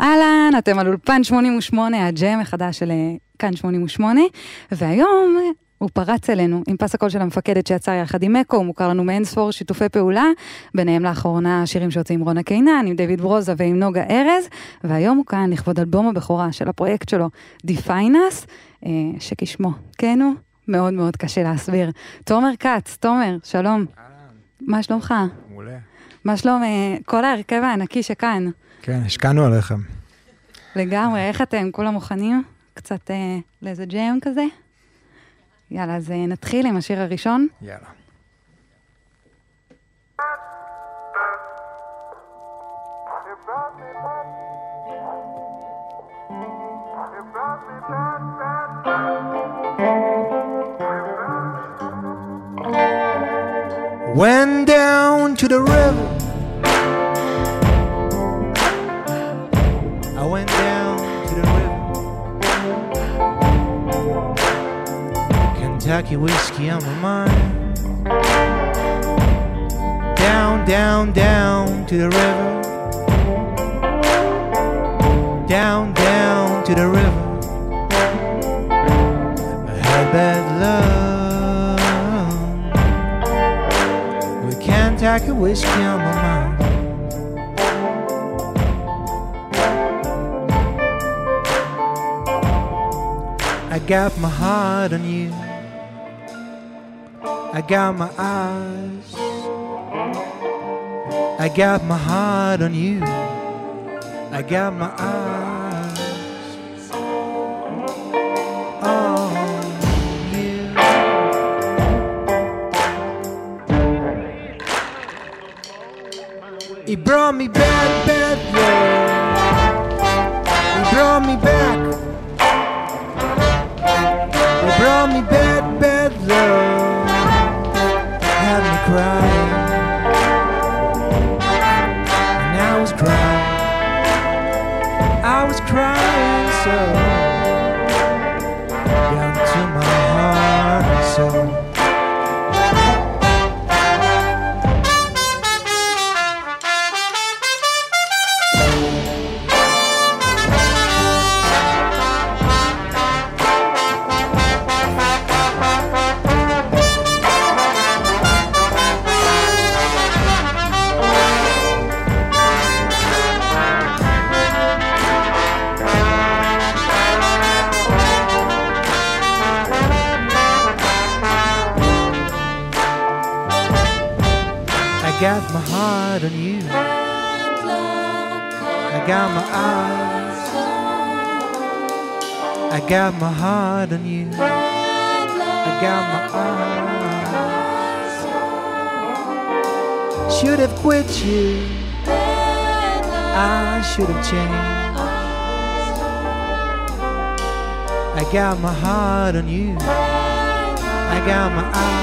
אהלן, אתם על אולפן 88, הג'ם החדש של אה, כאן 88, והיום הוא פרץ אלינו עם פס הקול של המפקדת שיצר יחד עם אקו, הוא מוכר לנו מאין ספור שיתופי פעולה, ביניהם לאחרונה שירים שיוצאים עם רונה קינן, עם דויד ברוזה ועם נוגה ארז, והיום הוא כאן לכבוד אלבום הבכורה של הפרויקט שלו, Define Us, אה, שכשמו, כן הוא, מאוד מאוד קשה להסביר. תומר כץ, תומר, שלום. מה שלומך? מעולה. מה שלום אה, כל ההרכב הענקי שכאן? כן, השקענו עליכם. לגמרי, איך אתם? כולם מוכנים? קצת אה, לאיזה ג'ם כזה? יאללה, אז אה, נתחיל עם השיר הראשון. יאללה. Went down to the river. Kentucky whiskey on my mind. Down, down, down to the river. Down, down to the river. I had bad love with Kentucky whiskey on my mind. I got my heart on you. I got my eyes. I got my heart on you. I got my eyes on you. He brought me bad, bad love. He brought me back. He brought me bad, got my heart on you. I got my eyes. Should have quit you. I should have changed. I got my heart on you. I got my eyes.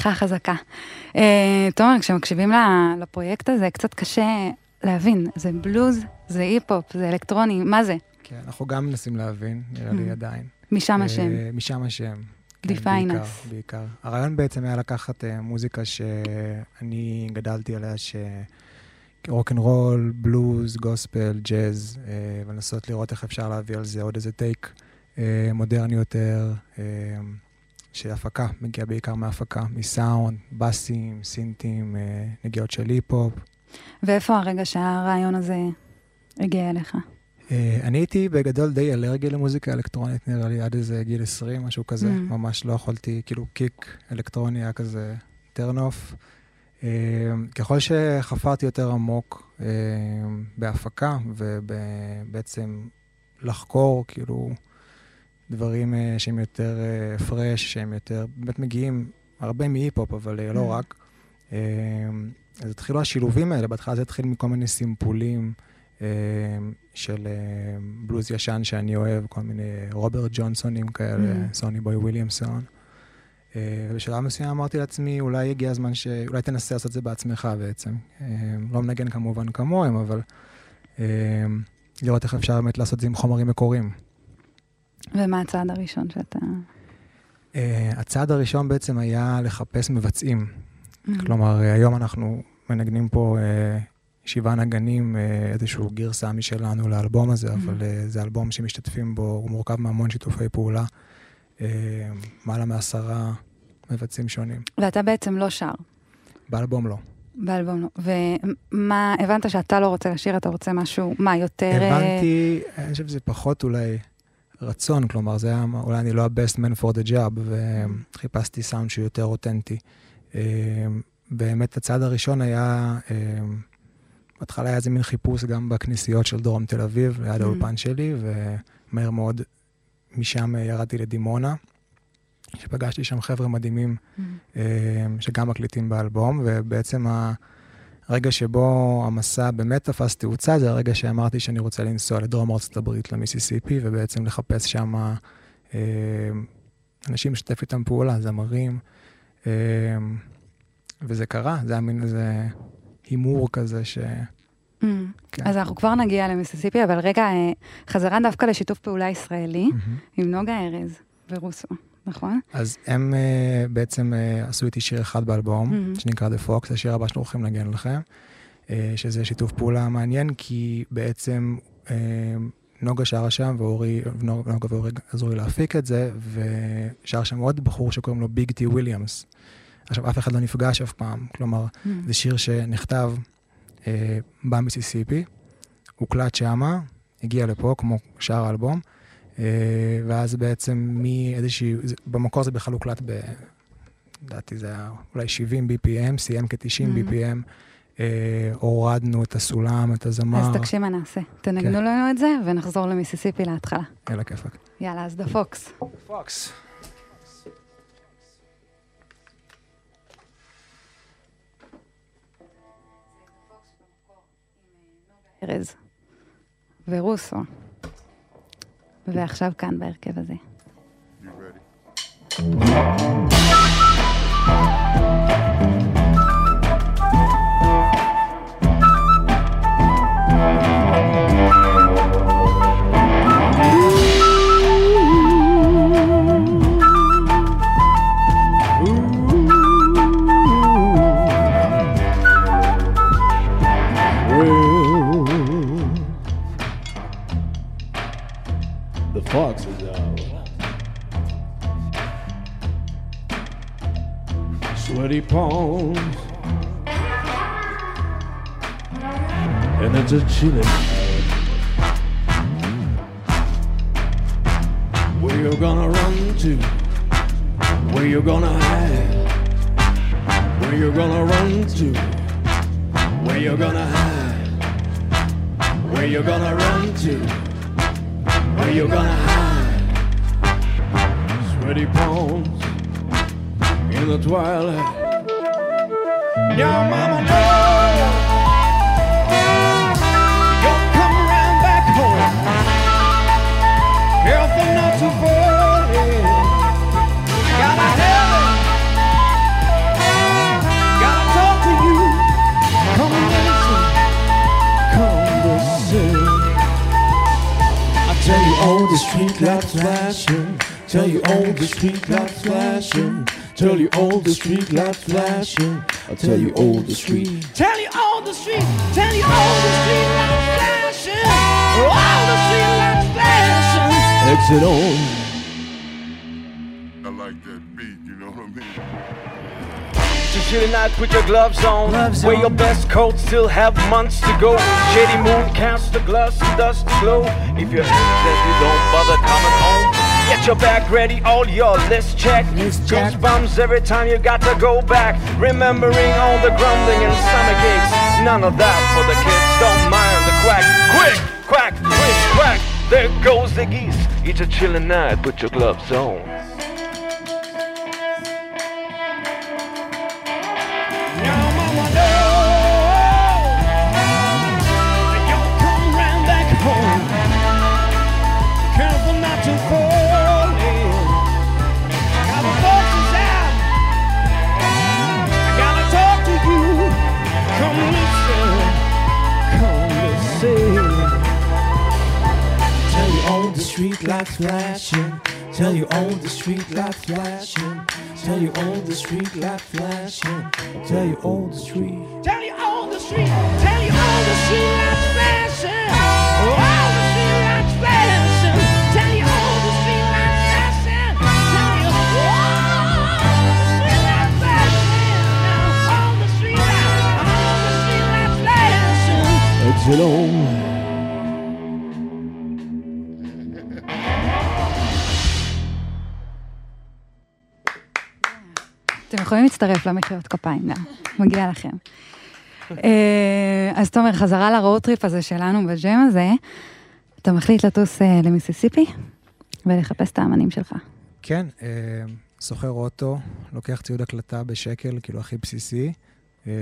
פתיחה חזקה. אה, תומר, כשמקשיבים לפרויקט הזה, קצת קשה להבין, זה בלוז, זה היפ-הופ, זה אלקטרוני, מה זה? כן, אנחנו גם מנסים להבין, נראה לי עדיין. משם אה, השם. משם השם. כן, Define בעיקר. בעיקר. הרעיון בעצם היה לקחת אה, מוזיקה שאני גדלתי עליה, ש... רול, בלוז, גוספל, ג'אז, אה, ולנסות לראות איך אפשר להביא על זה עוד איזה טייק אה, מודרני יותר, אה, שהפקה, מגיע בעיקר מהפקה, מסאונד, בסים, סינטים, אה, נגיעות של היפ-הופ. ואיפה הרגע שהרעיון הזה הגיע אליך? אה, אני הייתי בגדול די אלרגי למוזיקה אלקטרונית, נראה לי, עד איזה גיל 20, משהו כזה. Mm. ממש לא יכולתי, כאילו קיק אלקטרוני היה כזה off. אה, ככל שחפרתי יותר עמוק בהפקה ובעצם לחקור, כאילו, דברים אה, שהם יותר פרש, שהם יותר, באמת מגיעים הרבה מהיפ-הופ, אבל אה, לא Mm. רק. אה, אז התחילו השילובים האלה, בהתחלה זה התחיל מכל מיני סימפולים. אה, של אה, בלוז ישן שאני אוהב, כל מיני רוברט ג'ונסונים כאלה, Mm. סוני בוי וויליאמסון. אה, ובשלב מסוים אמרתי לעצמי, אולי הגיע הזמן ש... אולי תנסה לעשות את זה בעצמך בעצם. אה, לא מנגן כמובן כמוהם, אבל אה, לראות איך אפשר באמת לעשות את זה עם חומרים מקוריים. ומה הצעד הראשון שאתה... אה, הצעד הראשון בעצם היה לחפש מבצעים. Mm. כלומר, אה, היום אנחנו מנגנים פה אה, שבעה נגנים, אה, איזושהי גרסה משלנו לאלבום הזה, אבל אה, זה אלבום שמשתתפים בו, הוא מורכב מהמון שיתופי פעולה, אה, מעלה מעשרה מבצעים שונים. ואתה בעצם לא שר באלבום לא. באלבום, לא. ומה, הבנת שאתה לא רוצה לשיר, אתה רוצה משהו, מה, יותר... הבנתי, אני חושב שזה פחות אולי רצון, כלומר, זה היה, אולי אני לא ה-best man for the job, וחיפשתי סאונד שהוא יותר אותנטי. אה, באמת, הצעד הראשון היה, אה, בהתחלה היה איזה מין חיפוש גם בכנסיות של דרום תל אביב, ליד Mm. האולפן שלי, ומהר מאוד משם ירדתי לדימונה, שפגשתי שם חבר'ה מדהימים Mm. אה, שגם מקליטים באלבום, ובעצם הרגע שבו המסע באמת תפס תאוצה, זה הרגע שאמרתי שאני רוצה לנסוע לדרום ארצות הברית, למיסיסיפי, ובעצם לחפש שם אה, אנשים לשתף איתם פעולה, זמרים, אה, וזה קרה, זה היה מין איזה הימור כזה ש... Mm. כן. אז אנחנו כבר נגיע למיסיסיפי, אבל רגע, אה, חזרה דווקא לשיתוף פעולה ישראלי מהמם. עם נוגה ארז ורוסו, נכון? אז הם uh, בעצם uh, עשו איתי שיר אחד באלבום, Mhm. שנקרא The Fox, השיר הבא שאנחנו הולכים לנגן לכם, uh, שזה שיתוף פעולה מעניין, כי בעצם uh, נוגה שרה שם, ואורי, נוגה ואורי עזרו לי להפיק את זה, ושר שם עוד בחור שקוראים לו ביג טי וויליאמס. עכשיו, אף אחד לא נפגש אף פעם, כלומר, Mm. זה שיר שנכתב uh, במיסיסיפי, הוקלט שמה, הגיע לפה, כמו שאר האלבום. אה, ואז בעצם מאיזושהי, במקור זה בכלל הוקלט ב... לדעתי זה היה אולי 70 BPM, סיים כ-90 Mhm. BPM, אה, הורדנו את הסולם, את הזמר. אז תקשיב מה נעשה. תנגנו כן. לנו את זה ונחזור למיסיסיפי להתחלה. יאללה, כיפאק. יאללה, אז דה פוקס. פוקס. ארז ורוסו. ועכשיו כאן בהרכב הזה. Where you gonna run to? Where you gonna hide? Where you gonna run to? Where you gonna hide? Where you gonna run to? Where you gonna hide? Sweaty palms in the twilight. Your mama knows I tell you, all the street lights flashing, Tell you all the street lights flashing. Tell you all the street lights flashing. I'll tell you all the street. Tell you all the street. Tell you all the street lights flashing. All the street. Exit on. I like that beat, you know what I mean? It's a chilly night, put your gloves on. Wear your best coat, still have months to go. Shady moon casts the glass and dust glow. If you're anxious, you don't bother coming home. Get your bag ready, all your list check. Goosebumps every time you got to go back. Remembering all the grumbling and summer gigs. None of that for the kids, don't mind the quack. Quick, quack, quick, quack. There goes the geese. It's a chilly night, put your gloves on. on the street light flashing. Tell you on the street light flashing. Tell you all. אתם יכולים להצטרף למחיאות כפיים גם, מגיע לכם. אה, אז תומר, חזרה ל road trip הזה שלנו בג'ם הזה, אתה מחליט לטוס אה, למיסיסיפי ולחפש את האמנים שלך. כן, אה, שוכר אוטו, לוקח ציוד הקלטה בשקל, כאילו הכי בסיסי. אה,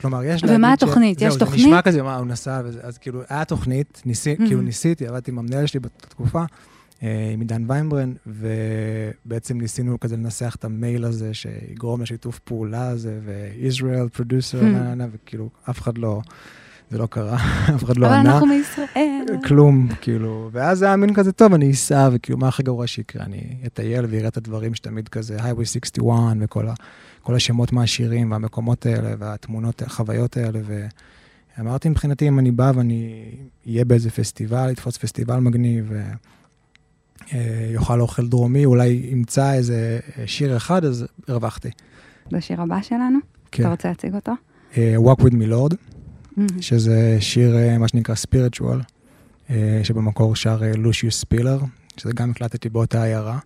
כלומר, יש ומה להגיד ש- התוכנית? יש זהו, זה תוכנית? נשמע כזה, מה, הוא נסע, אז כאילו, היה תוכנית. כאילו ניסיתי, עבדתי עם המנהל שלי בתקופה, אה, עם עידן ויינברן, ובעצם ניסינו כזה לנסח את המייל הזה, שיגרום לשיתוף פעולה הזה, ו-Israel, producer, נה, וכאילו, אף אחד לא, זה לא קרה, אף אחד לא אבל ענה. אנחנו מישראל. כלום, כאילו, ואז היה מין כזה, טוב, אני אסע, וכאילו, מה הכי גרוע שיקרה? אני אטייל ואראה את הדברים שתמיד כזה, highway 61, וכל ה, השמות מהשירים, והמקומות האלה, והתמונות, החוויות האלה, ואמרתי מבחינתי, אם אני בא ואני אהיה באיזה פסטיבל, לתפוס פסטיבל מגניב, ויאכל אוכל דרומי, אולי ימצא איזה שיר אחד, אז הרווחתי. בשיר הבא שלנו, אתה כן. רוצה להציג אותו? אה, Walk with me Lord, Mhm. שזה שיר, אה, מה שנקרא ספיריטואל, שבמקור שר אה, לושיוס ספילר, שזה גם הקלטתי באותה עיירה.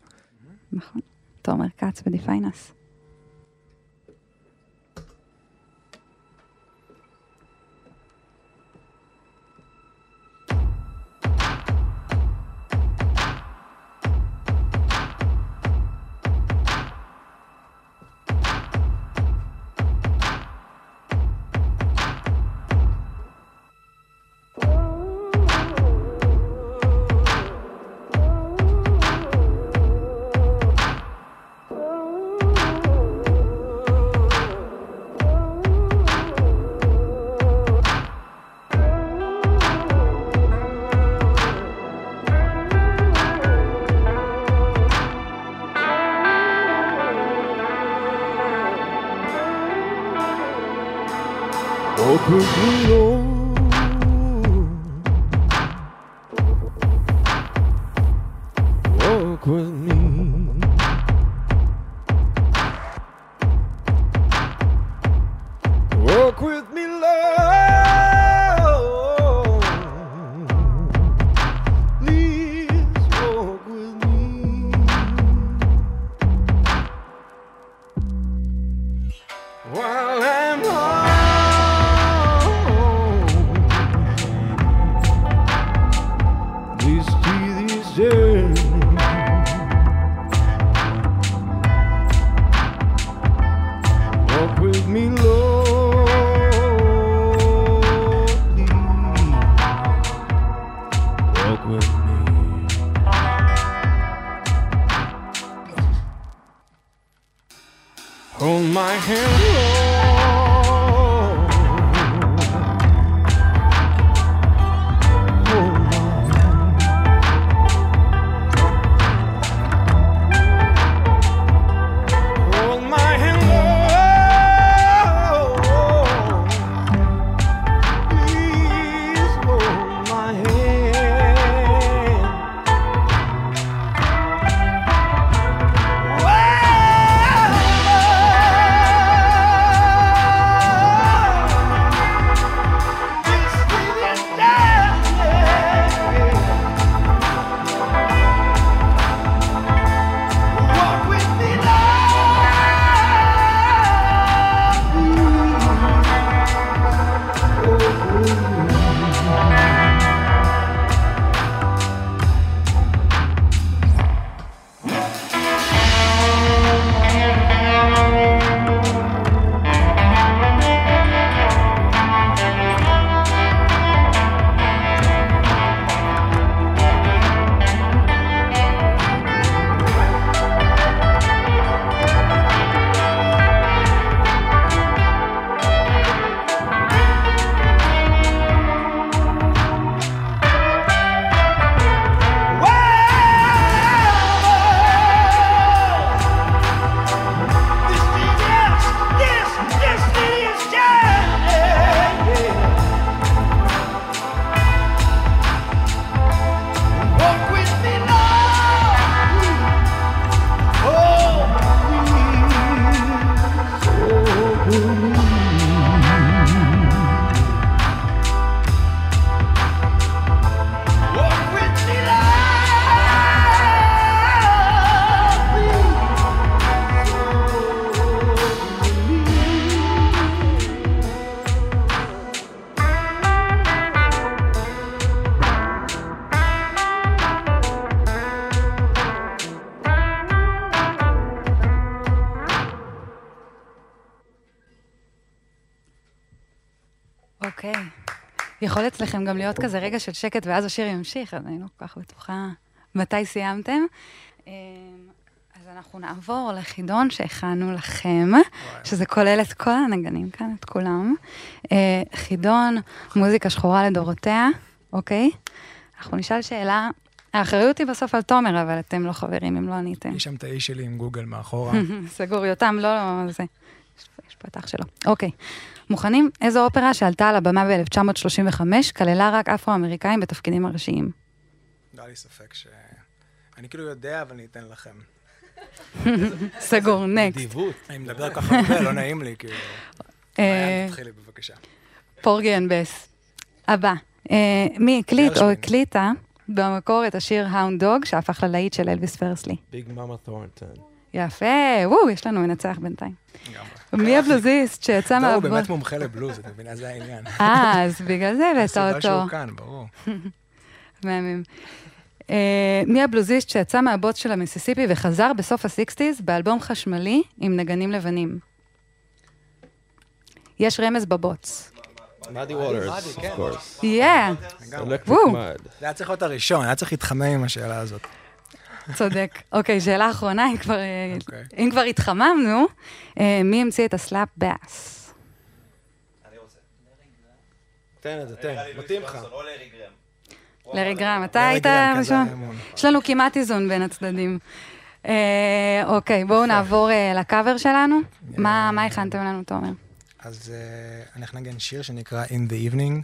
נכון. תומר כץ. Walk יכול אצלכם גם להיות כזה רגע של שקט ואז השיר ימשיך, אז אני לא כל כך בטוחה מתי סיימתם. אה, אז אנחנו נעבור לחידון שהכנו לכם, שזה כולל את כל הנגנים כאן, את כולם. אה, חידון מוזיקה שחורה לדורותיה, אוקיי? אנחנו נשאל שאלה, האחריות היא בסוף על תומר, אבל אתם לא חברים אם לא עניתם. יש שם את האיש שלי עם גוגל מאחורה. סגור, יותם, לא, לא, זה. יש- פה את אח שלו. אוקיי. מוכנים? איזו אופרה שעלתה על הבמה ב-1935, כללה רק אפרו-אמריקאים בתפקידים הראשיים. לא היה לי ספק ש... אני כאילו יודע, אבל אני אתן לכם. סגור, next. נדיבות. אני מדבר ככה הרבה, לא נעים לי, כאילו. אה, תתחילי בבקשה. Porgy and Bess. הבא. אה, מי הקליט או. הקליטה במקור את השיר Hound Dog, שהפך ללהיט של אלוויס פרסלי. ביג מאמה תורנטון. יפה, וואו, יש לנו מנצח בינתיים. מי הבלוזיסט שיצא לא, הוא? באמת מומחה לבלוז, את מבינה? זה העניין. אה, אז בגלל זה הבאת הסיבה אותו. שהוא כאן, ברור. מהמם. אה, מי הבלוזיסט שיצא מהבוט של המיסיסיפי וחזר בסוף הסיקסטיז באלבום חשמלי עם נגנים לבנים? יש רמז בבוץ. מאדי וולרס, מאדי, כן. of course. מאד. זה היה צריך להיות הראשון, היה צריך להתחמם עם השאלה הזאת. צודק. אוקיי, שאלה אחרונה, אם כבר, אה, אוקיי. אם כבר התחממנו, אה, מי המציא את הסלאפ באס? תן את זה, תן, מתאים לך. לארי גרם, אתה היית ראשון? יש לנו כמעט איזון בין הצדדים. אה, אוקיי, בואו נעבור לקאבר שלנו. מה מה הכנתם לנו, תומר? אז אני הולך לנגן שיר שנקרא In the Evening,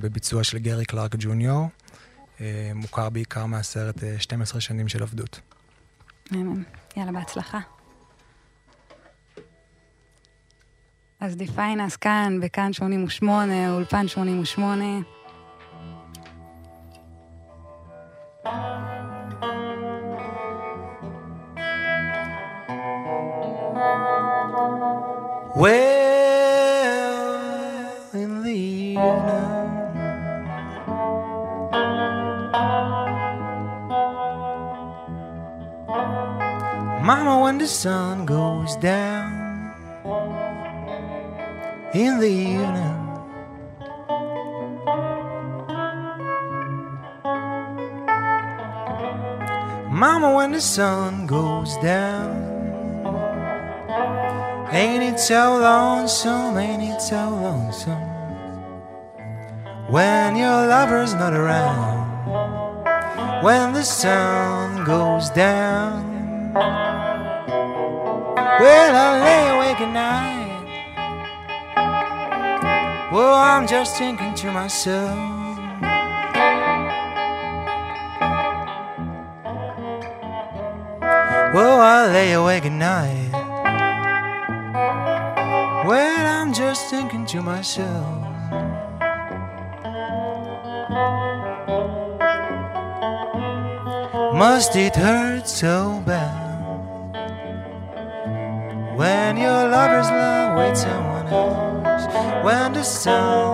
בביצוע של גרי קלארק ג'וניור, מוכר בעיקר מהסרט אה, 12 שנים של עבדות. יאללה, בהצלחה. אז D Fine Us כאן, בכאן 88, אולפן 88. Well, when the sun goes down in the evening. Mama, when the sun goes down. Ain't it so lonesome, ain't it so lonesome When your lover's not around When the sun goes down Well, I lay awake at night. Well, I'm just thinking to myself. Well, I lay awake at night. Well, I'm just thinking to myself. Must it hurt so bad someone else? When the sun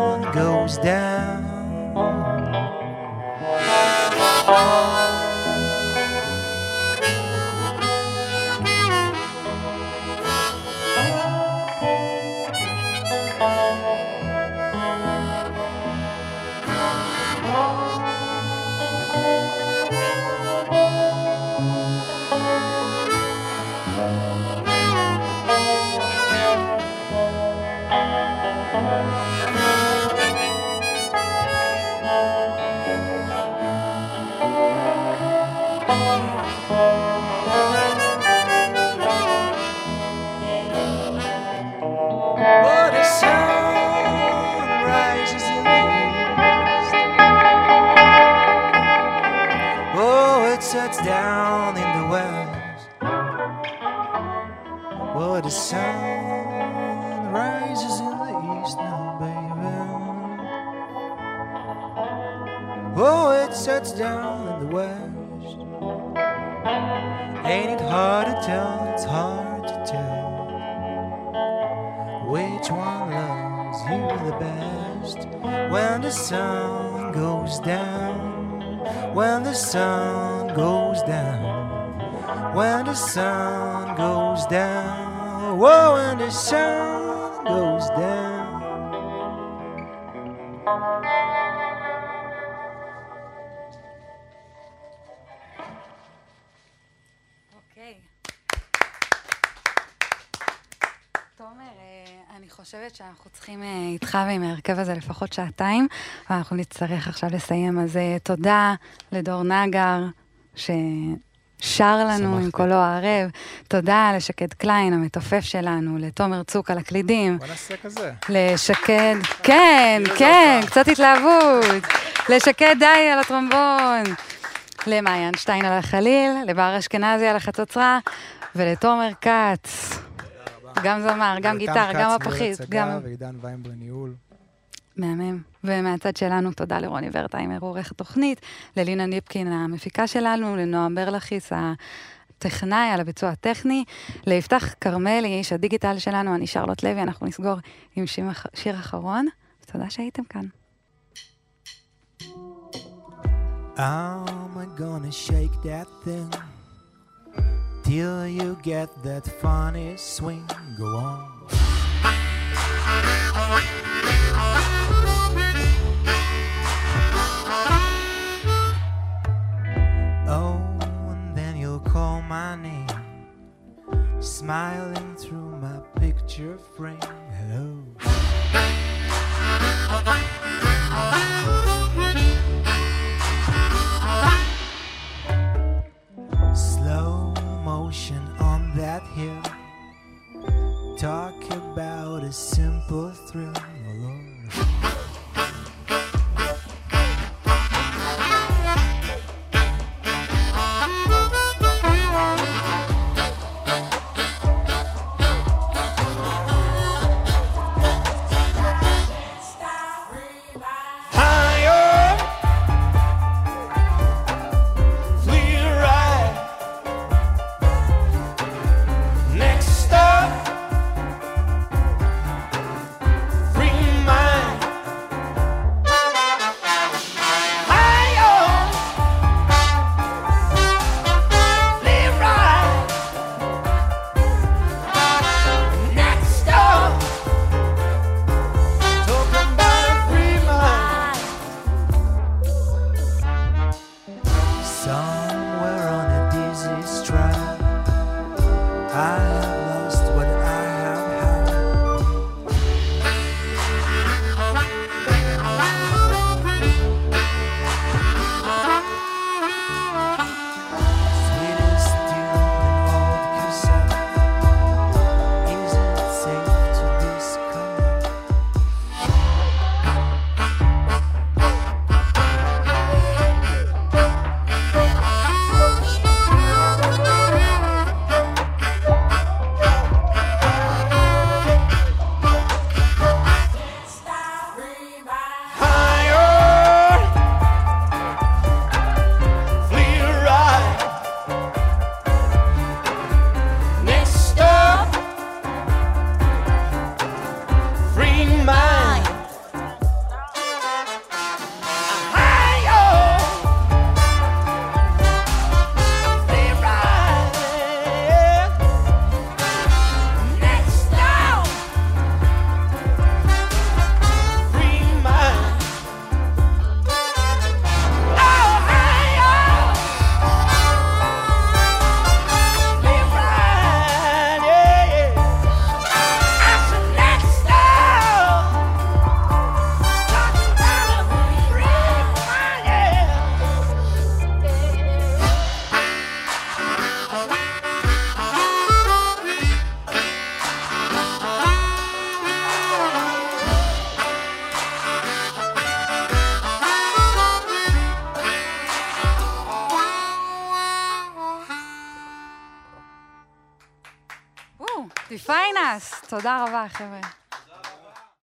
Oh, it sets down in the west. Ain't it hard to tell? It's hard to tell. Which one loves you the best? When the sun goes down, when the sun goes down, when the sun goes down, whoa, when the sun goes down. צריכים אה, איתך ועם ההרכב הזה לפחות שעתיים, ואנחנו נצטרך עכשיו לסיים. אז אה, תודה לדור נגר, ששר לנו עם. קולו הערב. תודה לשקד קליין, המתופף שלנו, לתומר צוק על הקלידים. בוא נעשה כזה. לשקד, כן, כן, קצת התלהבות. לשקד די על הטרומבון. למעיין שטיין על החליל, לבר אשכנזי על החצוצרה, ולתומר כץ. גם זמר, גם כץ, גם הפחית, גם... ועידן ויימבר ניהול. מהמם. ומהצד שלנו, תודה לרוני ורטהיימר, עורך התוכנית, ללינה ניפקין, המפיקה שלנו, לנועם ברלכיס, הטכנאי על הביצוע הטכני, ליפתח כרמלי, איש הדיגיטל שלנו, אני שרלוט לוי, אנחנו נסגור עם שיר, שיר אחרון. תודה שהייתם כאן. I'm gonna shake that thing till you get that funny swing. Go on. Oh, and then you'll call my name, smiling through my picture frame. Hello. תודה רבה, חבר'ה.